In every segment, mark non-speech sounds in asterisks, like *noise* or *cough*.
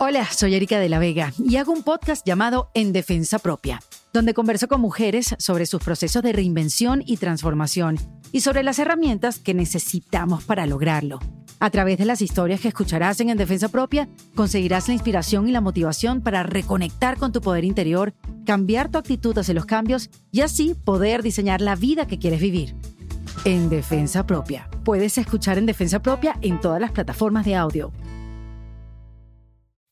Hola, soy Erika de la Vega y hago un podcast llamado En Defensa Propia, donde converso con mujeres sobre sus procesos de reinvención y transformación y sobre las herramientas que necesitamos para lograrlo. A través de las historias que escucharás en En Defensa Propia, conseguirás la inspiración y la motivación para reconectar con tu poder interior, cambiar tu actitud hacia los cambios y así poder diseñar la vida que quieres vivir. En Defensa Propia. Puedes escuchar En Defensa Propia en todas las plataformas de audio.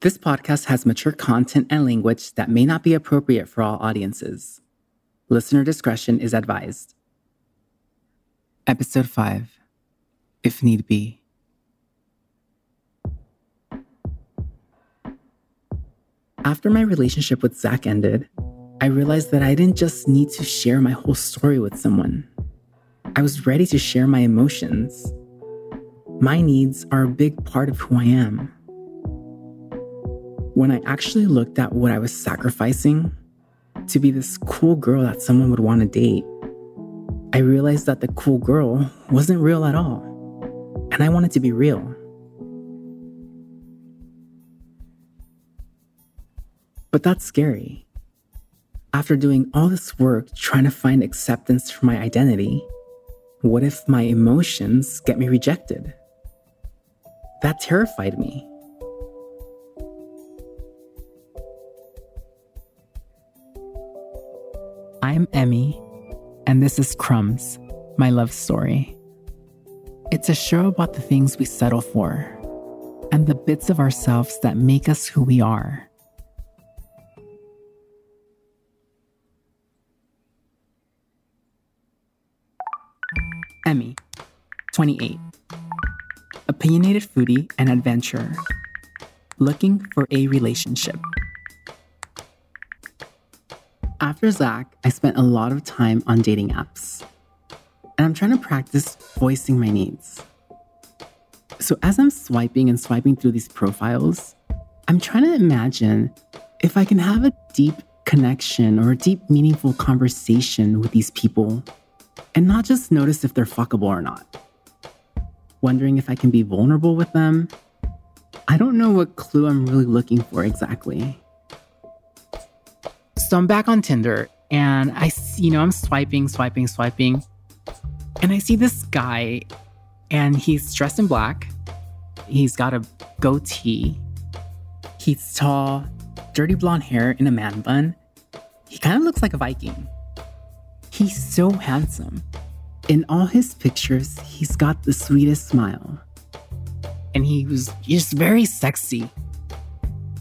This podcast has mature content and language that may not be appropriate for all audiences. Listener discretion is advised. Episode 5 If Need Be. After my relationship with Zach ended, I realized that I didn't just need to share my whole story with someone. I was ready to share my emotions. My needs are a big part of who I am. When I actually looked at what I was sacrificing to be this cool girl that someone would want to date, I realized that the cool girl wasn't real at all. And I wanted to be real. But that's scary. After doing all this work trying to find acceptance for my identity, what if my emotions get me rejected? That terrified me. I'm Emmy, and this is Crumbs, my love story. It's a show about the things we settle for and the bits of ourselves that make us who we are. Emmy, 28. Opinionated foodie and adventurer. Looking for a relationship. After Zach, I spent a lot of time on dating apps. And I'm trying to practice voicing my needs. So as I'm swiping and swiping through these profiles, I'm trying to imagine if I can have a deep connection or a deep, meaningful conversation with these people and not just notice if they're fuckable or not. Wondering if I can be vulnerable with them. I don't know what clue I'm really looking for exactly. So I'm back on Tinder and I you know, I'm swiping, swiping, swiping. And I see this guy and he's dressed in black. He's got a goatee. He's tall, dirty blonde hair in a man bun. He kind of looks like a Viking. He's so handsome. In all his pictures, he's got the sweetest smile. And he was just very sexy.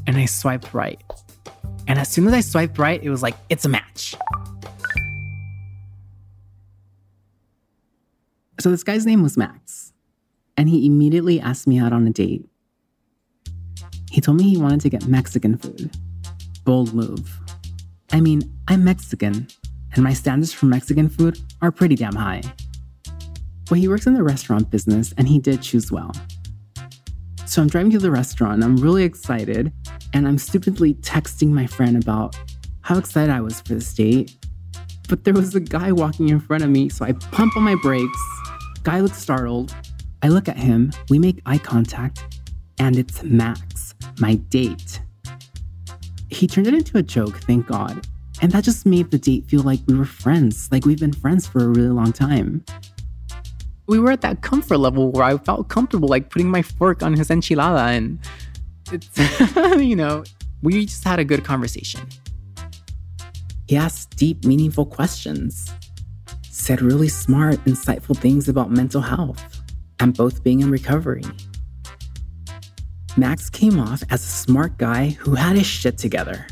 And I swiped right. And as soon as I swiped right, it was like, it's a match. So this guy's name was Max, and he immediately asked me out on a date. He told me he wanted to get Mexican food. Bold move. I mean, I'm Mexican, and my standards for Mexican food are pretty damn high. But he works in the restaurant business, and he did choose well. So I'm driving to the restaurant, I'm really excited, and I'm stupidly texting my friend about how excited I was for this date. But there was a guy walking in front of me, so I pump on my brakes. Guy looks startled. I look at him, we make eye contact, and it's Max, my date. He turned it into a joke, thank God. And that just made the date feel like we were friends, like we've been friends for a really long time. We were at that comfort level where I felt comfortable like putting my fork on his enchilada and it's *laughs* you know, we just had a good conversation. He asked deep, meaningful questions, said really smart, insightful things about mental health and both being in recovery. Max came off as a smart guy who had his shit together.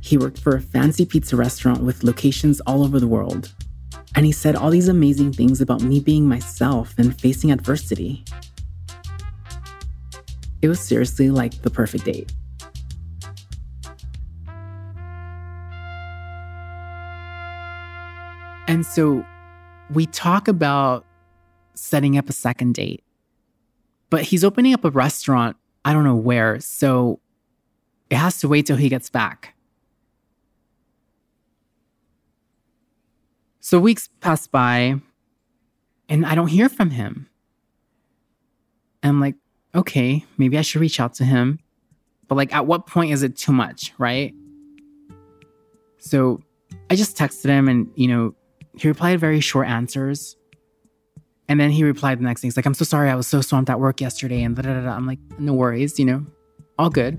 He worked for a fancy pizza restaurant with locations all over the world. And he said all these amazing things about me being myself and facing adversity. It was seriously like the perfect date. And so we talk about setting up a second date. But he's opening up a restaurant, I don't know where, so it has to wait till he gets back. So weeks pass by and I don't hear from him. And I'm like, okay, maybe I should reach out to him. But like, at what point is it too much, right? So I just texted him and, you know, he replied very short answers. And then he replied the next thing. He's like, I'm so sorry. I was so swamped at work yesterday. And da da da. I'm like, no worries, you know, all good.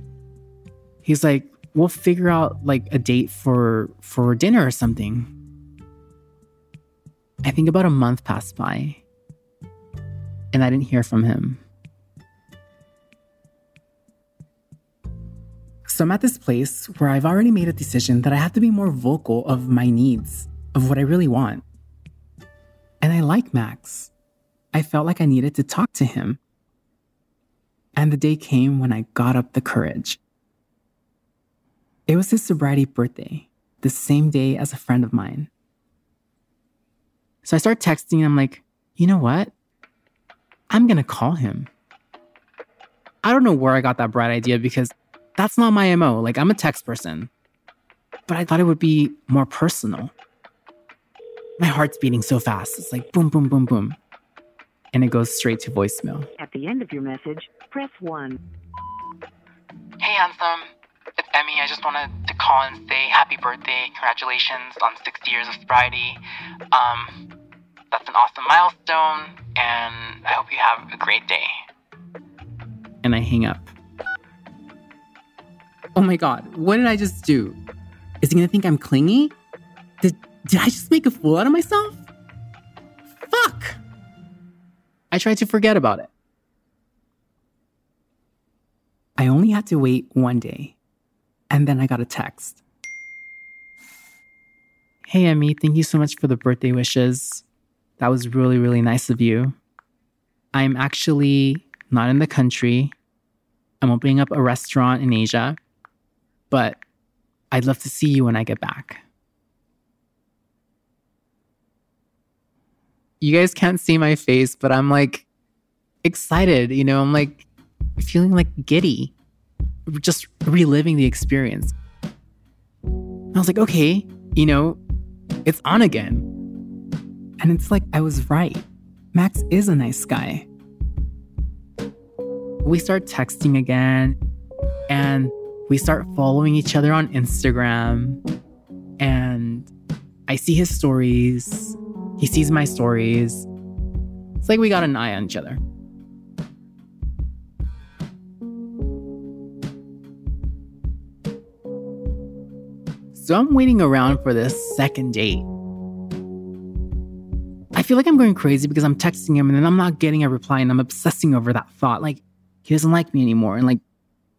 He's like, we'll figure out like a date for for dinner or something. I think about a month passed by and I didn't hear from him. So I'm at this place where I've already made a decision that I have to be more vocal of my needs, of what I really want. And I like Max. I felt like I needed to talk to him. And the day came when I got up the courage. It was his sobriety birthday, the same day as a friend of mine. So I start texting him, like, you know what? I'm gonna call him. I don't know where I got that bright idea because that's not my MO. Like, I'm a text person. But I thought it would be more personal. My heart's beating so fast. It's like boom, boom, boom, boom and it goes straight to voicemail. At the end of your message, press 1. Hey, Anthem. Emmy. I just wanted to call and say happy birthday. Congratulations on 60 years of sobriety. Um, that's an awesome milestone, and I hope you have a great day. And I hang up. Oh my god, what did I just do? Is he gonna think I'm clingy? Did, did I just make a fool out of myself? Fuck! I tried to forget about it. I only had to wait one day, and then I got a text. Hey, Emmy, thank you so much for the birthday wishes. That was really, really nice of you. I'm actually not in the country. I'm opening up a restaurant in Asia, but I'd love to see you when I get back. you guys can't see my face, but I'm like excited, you know, I'm like feeling like giddy, just reliving the experience. I was like, okay, you know, it's on again. And it's like, I was right. Max is a nice guy. We start texting again and we start following each other on Instagram. And I see his stories he sees my stories. It's like we got an eye on each other. So I'm waiting around for this second date. I feel like I'm going crazy because I'm texting him and then I'm not getting a reply and I'm obsessing over that thought. Like, he doesn't like me anymore. And like,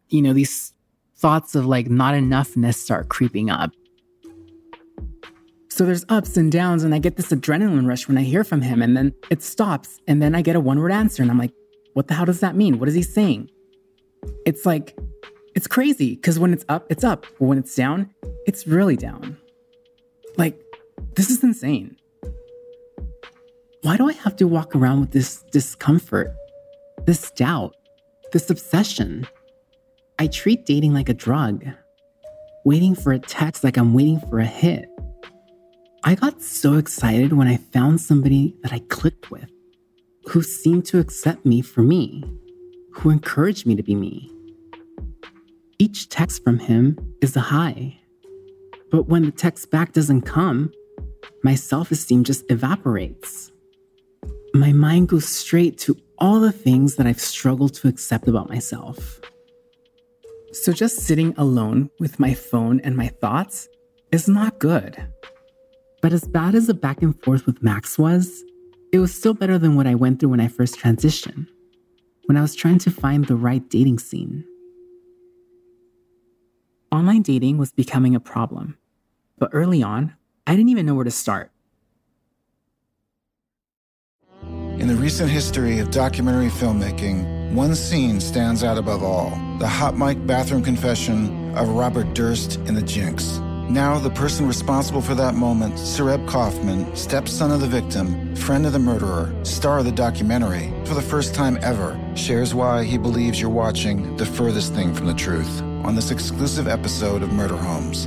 you know, these thoughts of like not enoughness start creeping up. So there's ups and downs, and I get this adrenaline rush when I hear from him, and then it stops, and then I get a one word answer, and I'm like, what the hell does that mean? What is he saying? It's like, it's crazy because when it's up, it's up. When it's down, it's really down. Like, this is insane. Why do I have to walk around with this discomfort, this doubt, this obsession? I treat dating like a drug, waiting for a text like I'm waiting for a hit. I got so excited when I found somebody that I clicked with, who seemed to accept me for me, who encouraged me to be me. Each text from him is a high. But when the text back doesn't come, my self esteem just evaporates. my mind goes straight to all the things that I've struggled to accept about myself. So just sitting alone with my phone and my thoughts is not good. But as bad as the back and forth with Max was, it was still better than what I went through when I first transitioned, when I was trying to find the right dating scene. Online dating was becoming a problem, but early on, I didn't even know where to start. In the recent history of documentary filmmaking, one scene stands out above all the hot mic bathroom confession of Robert Durst in The Jinx. Now, the person responsible for that moment, Sareb Kaufman, stepson of the victim, friend of the murderer, star of the documentary, for the first time ever, shares why he believes you're watching the furthest thing from the truth on this exclusive episode of Murder Homes.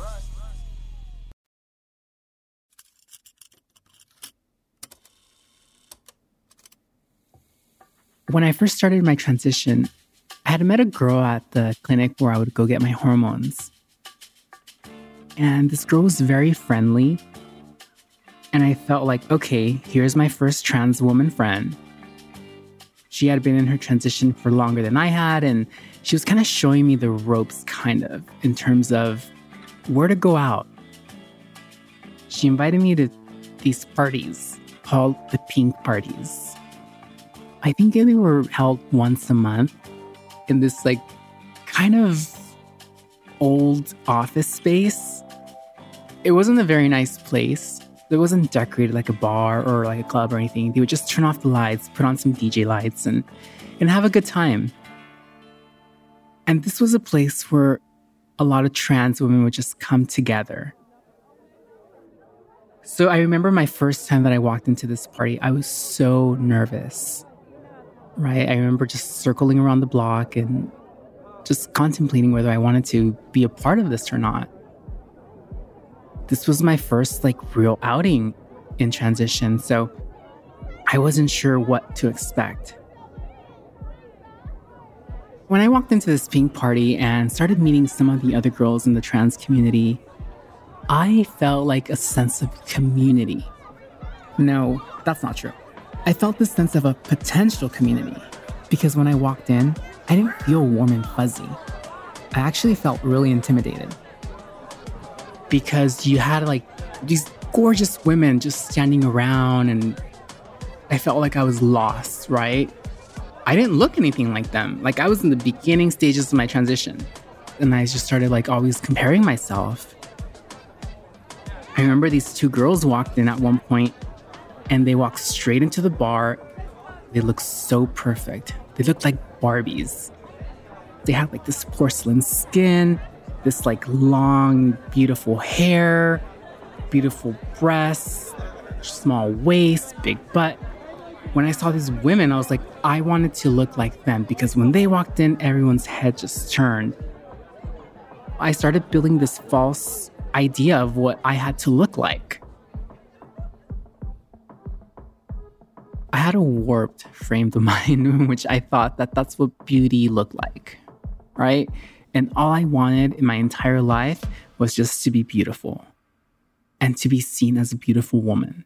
When I first started my transition, I had met a girl at the clinic where I would go get my hormones. And this girl was very friendly. And I felt like, okay, here's my first trans woman friend. She had been in her transition for longer than I had, and she was kind of showing me the ropes, kind of, in terms of where to go out. She invited me to these parties called the pink parties. I think they were held once a month in this like kind of old office space. It wasn't a very nice place. It wasn't decorated like a bar or like a club or anything. They would just turn off the lights, put on some DJ lights and and have a good time. And this was a place where a lot of trans women would just come together. So I remember my first time that I walked into this party, I was so nervous right? I remember just circling around the block and just contemplating whether I wanted to be a part of this or not. This was my first like real outing in transition, so I wasn't sure what to expect. When I walked into this pink party and started meeting some of the other girls in the trans community, I felt like a sense of community. No, that's not true. I felt this sense of a potential community because when I walked in, I didn't feel warm and fuzzy. I actually felt really intimidated because you had like these gorgeous women just standing around and I felt like I was lost, right? I didn't look anything like them. Like I was in the beginning stages of my transition. And I just started like always comparing myself. I remember these two girls walked in at one point and they walk straight into the bar. They look so perfect. They look like Barbies. They have like this porcelain skin, this like long, beautiful hair, beautiful breasts, small waist, big butt. When I saw these women, I was like, I wanted to look like them because when they walked in, everyone's head just turned. I started building this false idea of what I had to look like. Had a warped frame of *laughs* mind in which I thought that that's what beauty looked like, right? And all I wanted in my entire life was just to be beautiful and to be seen as a beautiful woman.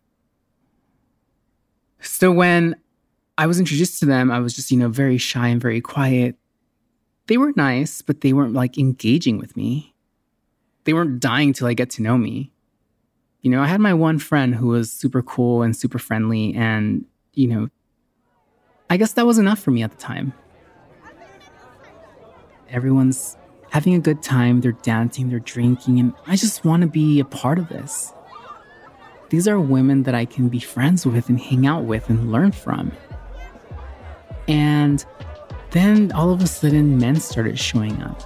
So when I was introduced to them, I was just, you know, very shy and very quiet. They were nice, but they weren't like engaging with me. They weren't dying to like get to know me. You know, I had my one friend who was super cool and super friendly and, you know, I guess that was enough for me at the time. Everyone's having a good time, they're dancing, they're drinking, and I just want to be a part of this. These are women that I can be friends with and hang out with and learn from. And then all of a sudden, men started showing up.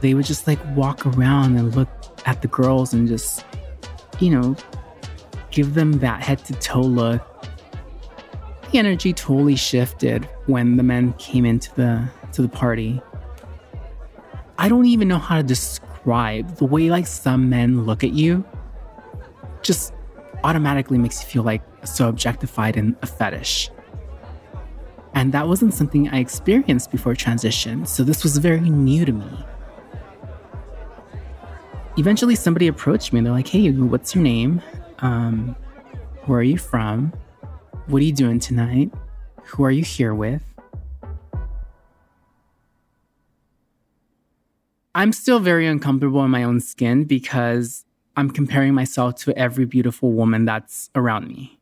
They would just like walk around and look at the girls and just, you know, give them that head to toe look. The energy totally shifted when the men came into the to the party. I don't even know how to describe the way like some men look at you. Just automatically makes you feel like so objectified and a fetish. And that wasn't something I experienced before transition, so this was very new to me. Eventually, somebody approached me and they're like, hey, what's your name? Um, where are you from? What are you doing tonight? Who are you here with? I'm still very uncomfortable in my own skin because I'm comparing myself to every beautiful woman that's around me.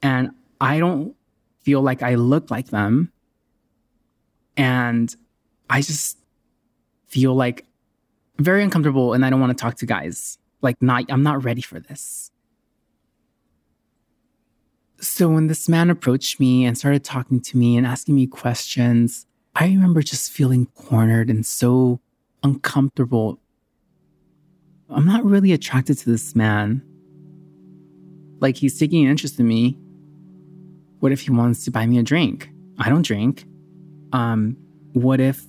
And I don't feel like I look like them. And I just feel like very uncomfortable and I don't want to talk to guys. Like not I'm not ready for this. So when this man approached me and started talking to me and asking me questions, I remember just feeling cornered and so uncomfortable. I'm not really attracted to this man. Like he's taking an interest in me, what if he wants to buy me a drink? I don't drink. Um, what if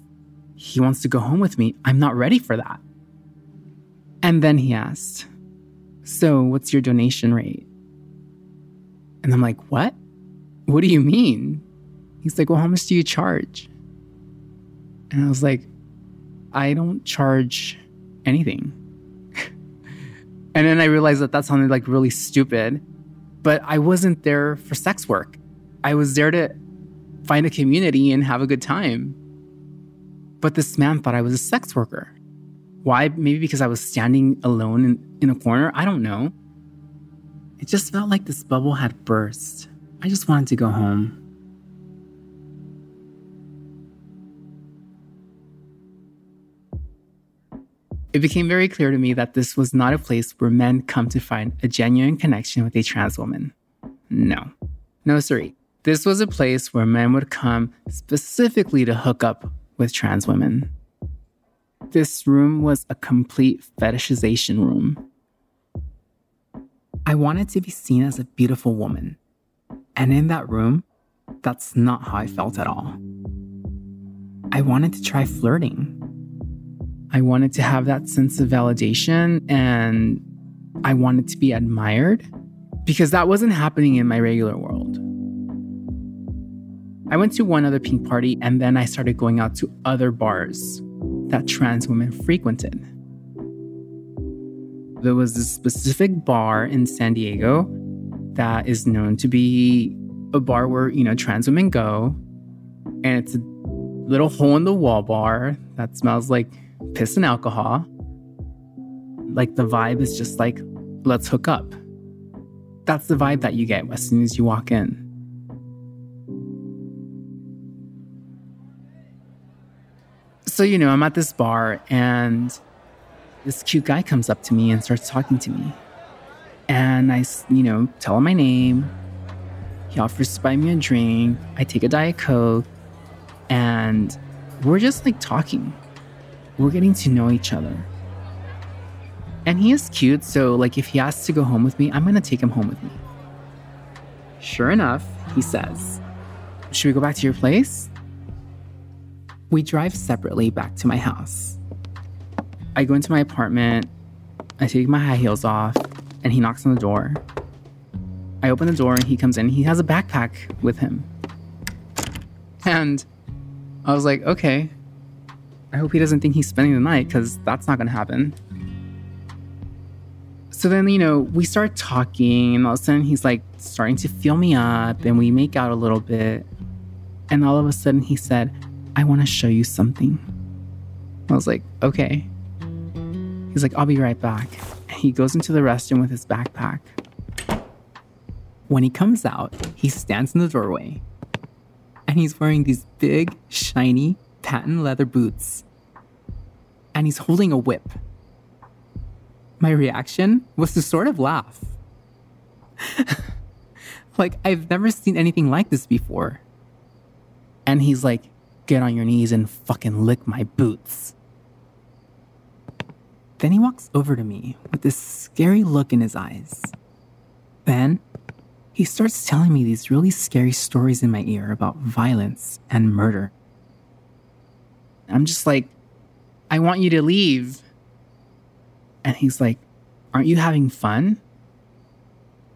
he wants to go home with me? I'm not ready for that. And then he asked, So, what's your donation rate? And I'm like, What? What do you mean? He's like, Well, how much do you charge? And I was like, I don't charge anything. *laughs* and then I realized that that sounded like really stupid, but I wasn't there for sex work. I was there to find a community and have a good time. But this man thought I was a sex worker. Why? Maybe because I was standing alone in, in a corner? I don't know. It just felt like this bubble had burst. I just wanted to go home. It became very clear to me that this was not a place where men come to find a genuine connection with a trans woman. No. No, sorry. This was a place where men would come specifically to hook up with trans women. This room was a complete fetishization room. I wanted to be seen as a beautiful woman. And in that room, that's not how I felt at all. I wanted to try flirting. I wanted to have that sense of validation and I wanted to be admired because that wasn't happening in my regular world. I went to one other pink party and then I started going out to other bars that trans women frequented. There was this specific bar in San Diego that is known to be a bar where, you know, trans women go. And it's a little hole in the wall bar that smells like piss and alcohol. Like the vibe is just like, let's hook up. That's the vibe that you get as soon as you walk in. So, you know, I'm at this bar and this cute guy comes up to me and starts talking to me. And I, you know, tell him my name. He offers to buy me a drink. I take a Diet Coke. And we're just like talking. We're getting to know each other. And he is cute, so like if he asks to go home with me, I'm gonna take him home with me. Sure enough, he says, Should we go back to your place? We drive separately back to my house. I go into my apartment, I take my high heels off, and he knocks on the door. I open the door and he comes in. He has a backpack with him. And I was like, okay, I hope he doesn't think he's spending the night because that's not going to happen. So then, you know, we start talking, and all of a sudden he's like starting to feel me up, and we make out a little bit. And all of a sudden he said, I want to show you something. I was like, okay. He's like, I'll be right back. And he goes into the restroom with his backpack. When he comes out, he stands in the doorway and he's wearing these big, shiny, patent leather boots. And he's holding a whip. My reaction was to sort of laugh. *laughs* like, I've never seen anything like this before. And he's like, get on your knees and fucking lick my boots. Then he walks over to me with this scary look in his eyes. Then he starts telling me these really scary stories in my ear about violence and murder. I'm just like, I want you to leave. And he's like, Aren't you having fun?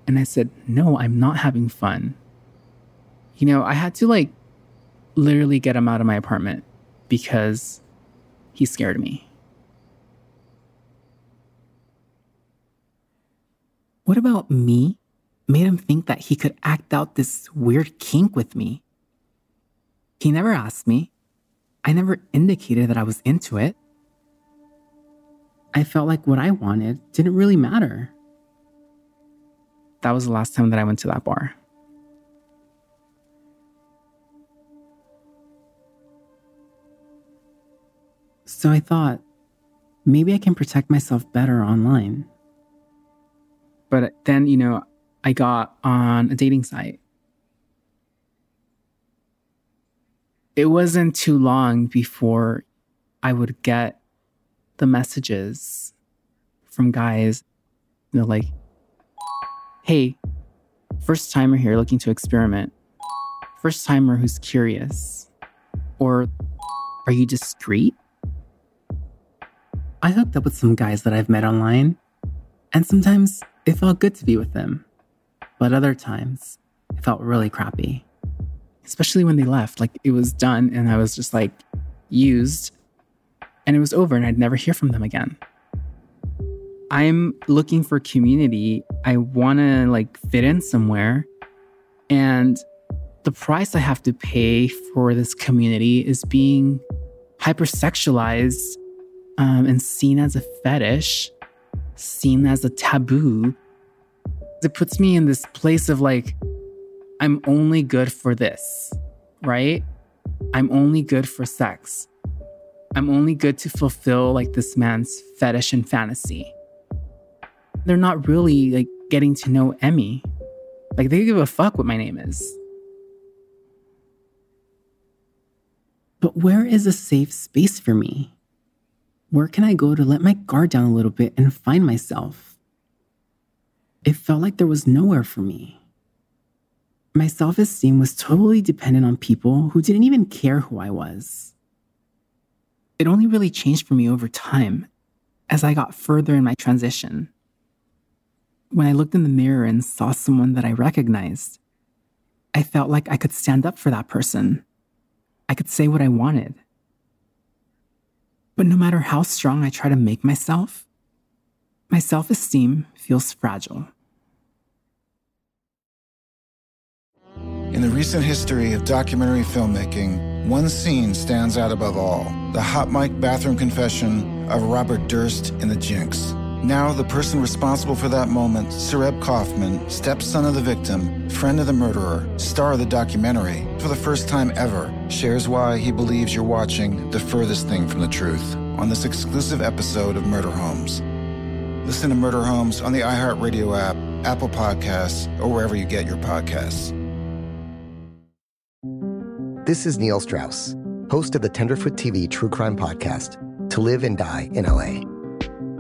And I said, No, I'm not having fun. You know, I had to like literally get him out of my apartment because he scared me. What about me made him think that he could act out this weird kink with me? He never asked me. I never indicated that I was into it. I felt like what I wanted didn't really matter. That was the last time that I went to that bar. So I thought, maybe I can protect myself better online. But then, you know, I got on a dating site. It wasn't too long before I would get the messages from guys, you know, like, hey, first timer here looking to experiment, first timer who's curious, or are you discreet? I hooked up with some guys that I've met online, and sometimes it felt good to be with them. But other times, it felt really crappy. Especially when they left. Like it was done and I was just like used and it was over and I'd never hear from them again. I'm looking for community. I want to like fit in somewhere. And the price I have to pay for this community is being hypersexualized um, and seen as a fetish, seen as a taboo. It puts me in this place of like, I'm only good for this, right? I'm only good for sex. I'm only good to fulfill like this man's fetish and fantasy. They're not really like getting to know Emmy. Like they give a fuck what my name is. But where is a safe space for me? Where can I go to let my guard down a little bit and find myself? It felt like there was nowhere for me. My self esteem was totally dependent on people who didn't even care who I was. It only really changed for me over time as I got further in my transition. When I looked in the mirror and saw someone that I recognized, I felt like I could stand up for that person. I could say what I wanted. But no matter how strong I try to make myself, my self esteem feels fragile. In the recent history of documentary filmmaking, one scene stands out above all the hot mic bathroom confession of Robert Durst in The Jinx. Now, the person responsible for that moment, Sareb Kaufman, stepson of the victim, friend of the murderer, star of the documentary, for the first time ever, shares why he believes you're watching the furthest thing from the truth on this exclusive episode of Murder Homes. Listen to Murder Homes on the iHeartRadio app, Apple Podcasts, or wherever you get your podcasts. This is Neil Strauss, host of the Tenderfoot TV True Crime Podcast, To Live and Die in LA.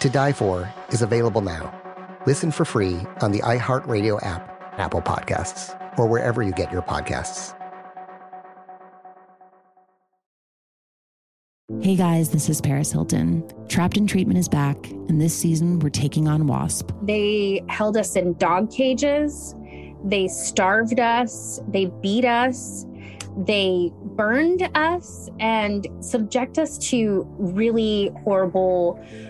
To Die For is available now. Listen for free on the iHeartRadio app, Apple Podcasts, or wherever you get your podcasts. Hey guys, this is Paris Hilton. Trapped in Treatment is back, and this season we're taking on WASP. They held us in dog cages. They starved us. They beat us. They burned us and subject us to really horrible,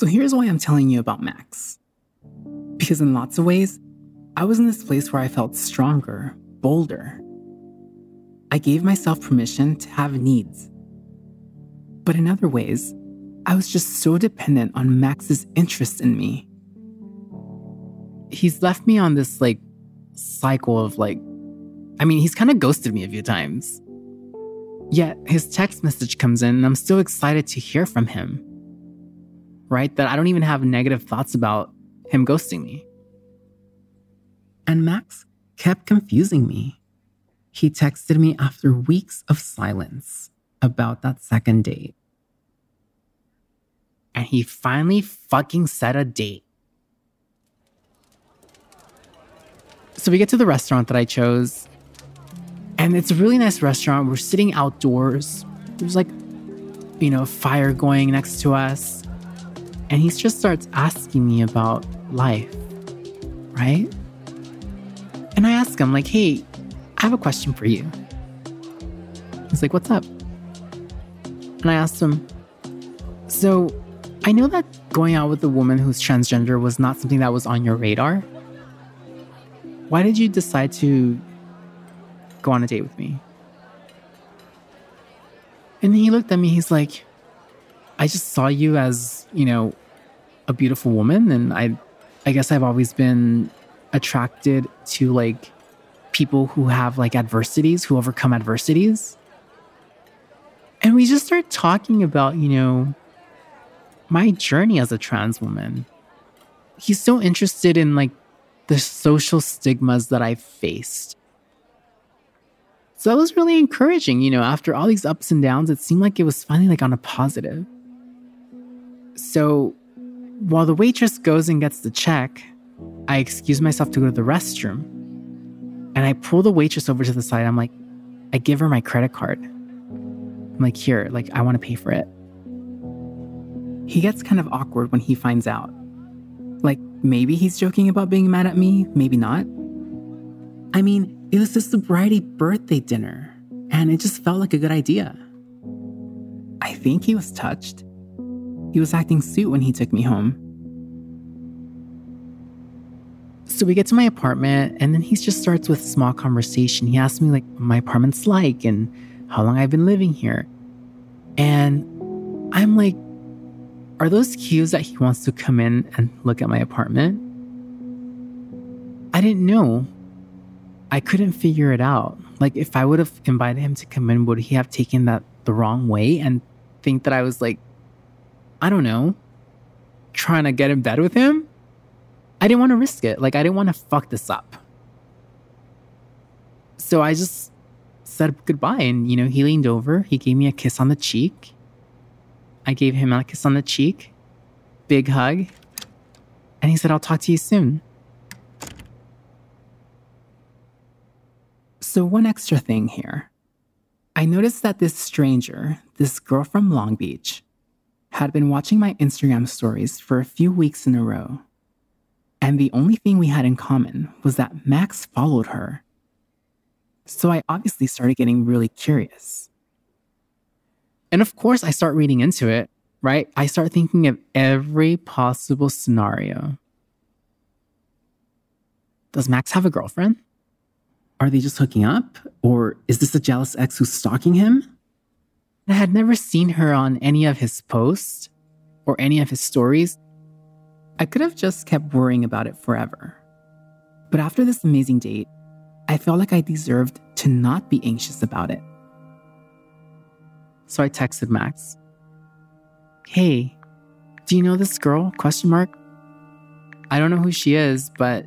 So here's why I'm telling you about Max. Because in lots of ways, I was in this place where I felt stronger, bolder. I gave myself permission to have needs. But in other ways, I was just so dependent on Max's interest in me. He's left me on this like cycle of like, I mean, he's kind of ghosted me a few times. Yet his text message comes in and I'm still excited to hear from him right? That I don't even have negative thoughts about him ghosting me. And Max kept confusing me. He texted me after weeks of silence about that second date. And he finally fucking set a date. So we get to the restaurant that I chose. And it's a really nice restaurant. We're sitting outdoors. There's like, you know, fire going next to us. And he just starts asking me about life, right? And I ask him, like, hey, I have a question for you. He's like, what's up? And I asked him, so I know that going out with a woman who's transgender was not something that was on your radar. Why did you decide to go on a date with me? And he looked at me, he's like, I just saw you as, you know, a beautiful woman and I I guess I've always been attracted to like people who have like adversities, who overcome adversities. And we just start talking about, you know, my journey as a trans woman. He's so interested in like the social stigmas that I faced. So that was really encouraging, you know, after all these ups and downs, it seemed like it was finally like on a positive. So while the waitress goes and gets the check, I excuse myself to go to the restroom. And I pull the waitress over to the side. I'm like, I give her my credit card. I'm like, here, like, I want to pay for it. He gets kind of awkward when he finds out. Like, maybe he's joking about being mad at me, maybe not. I mean, it was the sobriety birthday dinner, and it just felt like a good idea. I think he was touched. He was acting suit when he took me home. So we get to my apartment, and then he just starts with small conversation. He asks me like my apartment's like and how long I've been living here. And I'm like, are those cues that he wants to come in and look at my apartment? I didn't know. I couldn't figure it out. Like, if I would have invited him to come in, would he have taken that the wrong way and think that I was like, I don't know, trying to get in bed with him? I didn't want to risk it. Like, I didn't want to fuck this up. So I just said goodbye. And, you know, he leaned over, he gave me a kiss on the cheek. I gave him a kiss on the cheek, big hug. And he said, I'll talk to you soon. So, one extra thing here. I noticed that this stranger, this girl from Long Beach, had been watching my Instagram stories for a few weeks in a row. And the only thing we had in common was that Max followed her. So I obviously started getting really curious. And of course, I start reading into it, right? I start thinking of every possible scenario. Does Max have a girlfriend? Are they just hooking up? Or is this a jealous ex who's stalking him? I had never seen her on any of his posts or any of his stories. I could have just kept worrying about it forever. But after this amazing date, I felt like I deserved to not be anxious about it. So I texted Max. Hey, do you know this girl? Question mark. I don't know who she is, but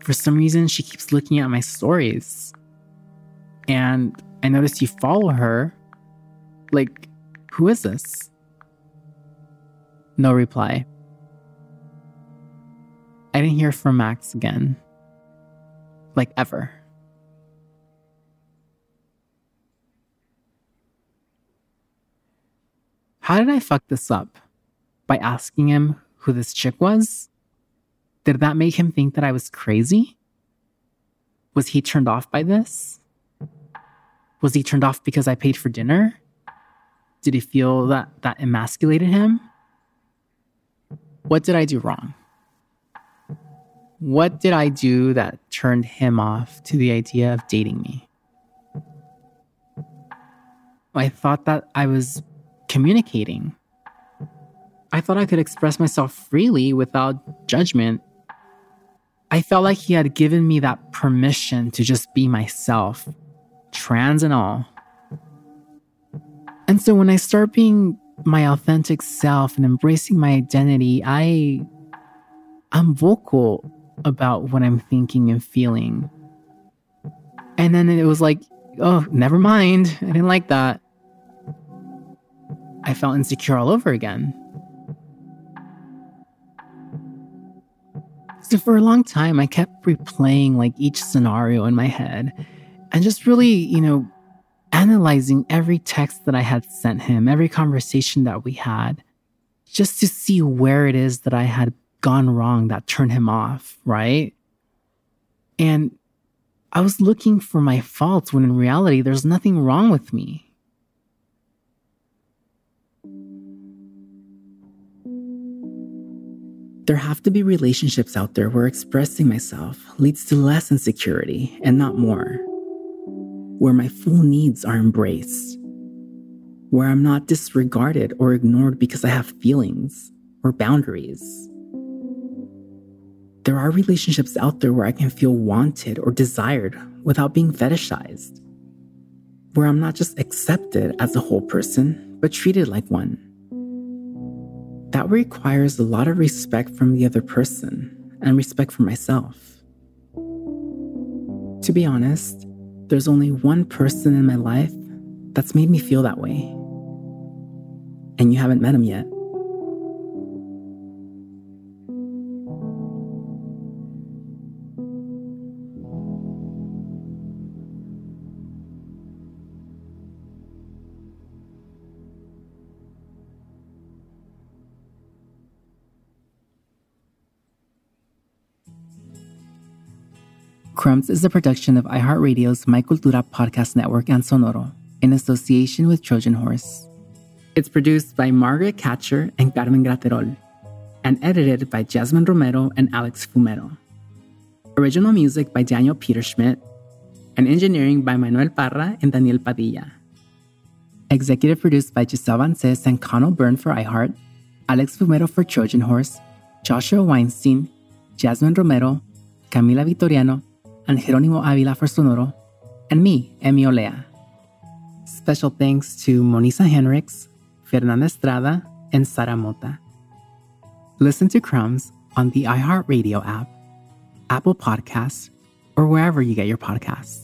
for some reason she keeps looking at my stories. And I noticed you follow her. Like, who is this? No reply. I didn't hear from Max again. Like ever. How did I fuck this up? By asking him who this chick was? Did that make him think that I was crazy? Was he turned off by this? Was he turned off because I paid for dinner? Did he feel that that emasculated him? What did I do wrong? What did I do that turned him off to the idea of dating me? I thought that I was communicating. I thought I could express myself freely without judgment. I felt like he had given me that permission to just be myself, trans and all. And so when I start being my authentic self and embracing my identity, I I'm vocal about what I'm thinking and feeling. And then it was like, oh, never mind. I didn't like that. I felt insecure all over again. So for a long time, I kept replaying like each scenario in my head and just really, you know, analyzing every text that I had sent him, every conversation that we had, just to see where it is that I had gone wrong that turned him off, right? And I was looking for my faults when in reality, there's nothing wrong with me. There have to be relationships out there where expressing myself leads to less insecurity and not more. Where my full needs are embraced. Where I'm not disregarded or ignored because I have feelings or boundaries. There are relationships out there where I can feel wanted or desired without being fetishized. Where I'm not just accepted as a whole person, but treated like one. That requires a lot of respect from the other person and respect for myself. To be honest, there's only one person in my life that's made me feel that way. And you haven't met him yet. Crumbs is a production of iHeartRadio's My Cultura podcast network and Sonoro in association with Trojan Horse. It's produced by Margaret Catcher and Carmen Graterol and edited by Jasmine Romero and Alex Fumero. Original music by Daniel Peterschmidt and engineering by Manuel Parra and Daniel Padilla. Executive produced by Gisell Bances and Connell Byrne for iHeart, Alex Fumero for Trojan Horse, Joshua Weinstein, Jasmine Romero, Camila Vitoriano, and Jeronimo Avila for Sonoro, and me, Emi Olea. Special thanks to Monisa Henricks, Fernanda Estrada, and Sara Mota. Listen to Crumbs on the iHeartRadio app, Apple Podcasts, or wherever you get your podcasts.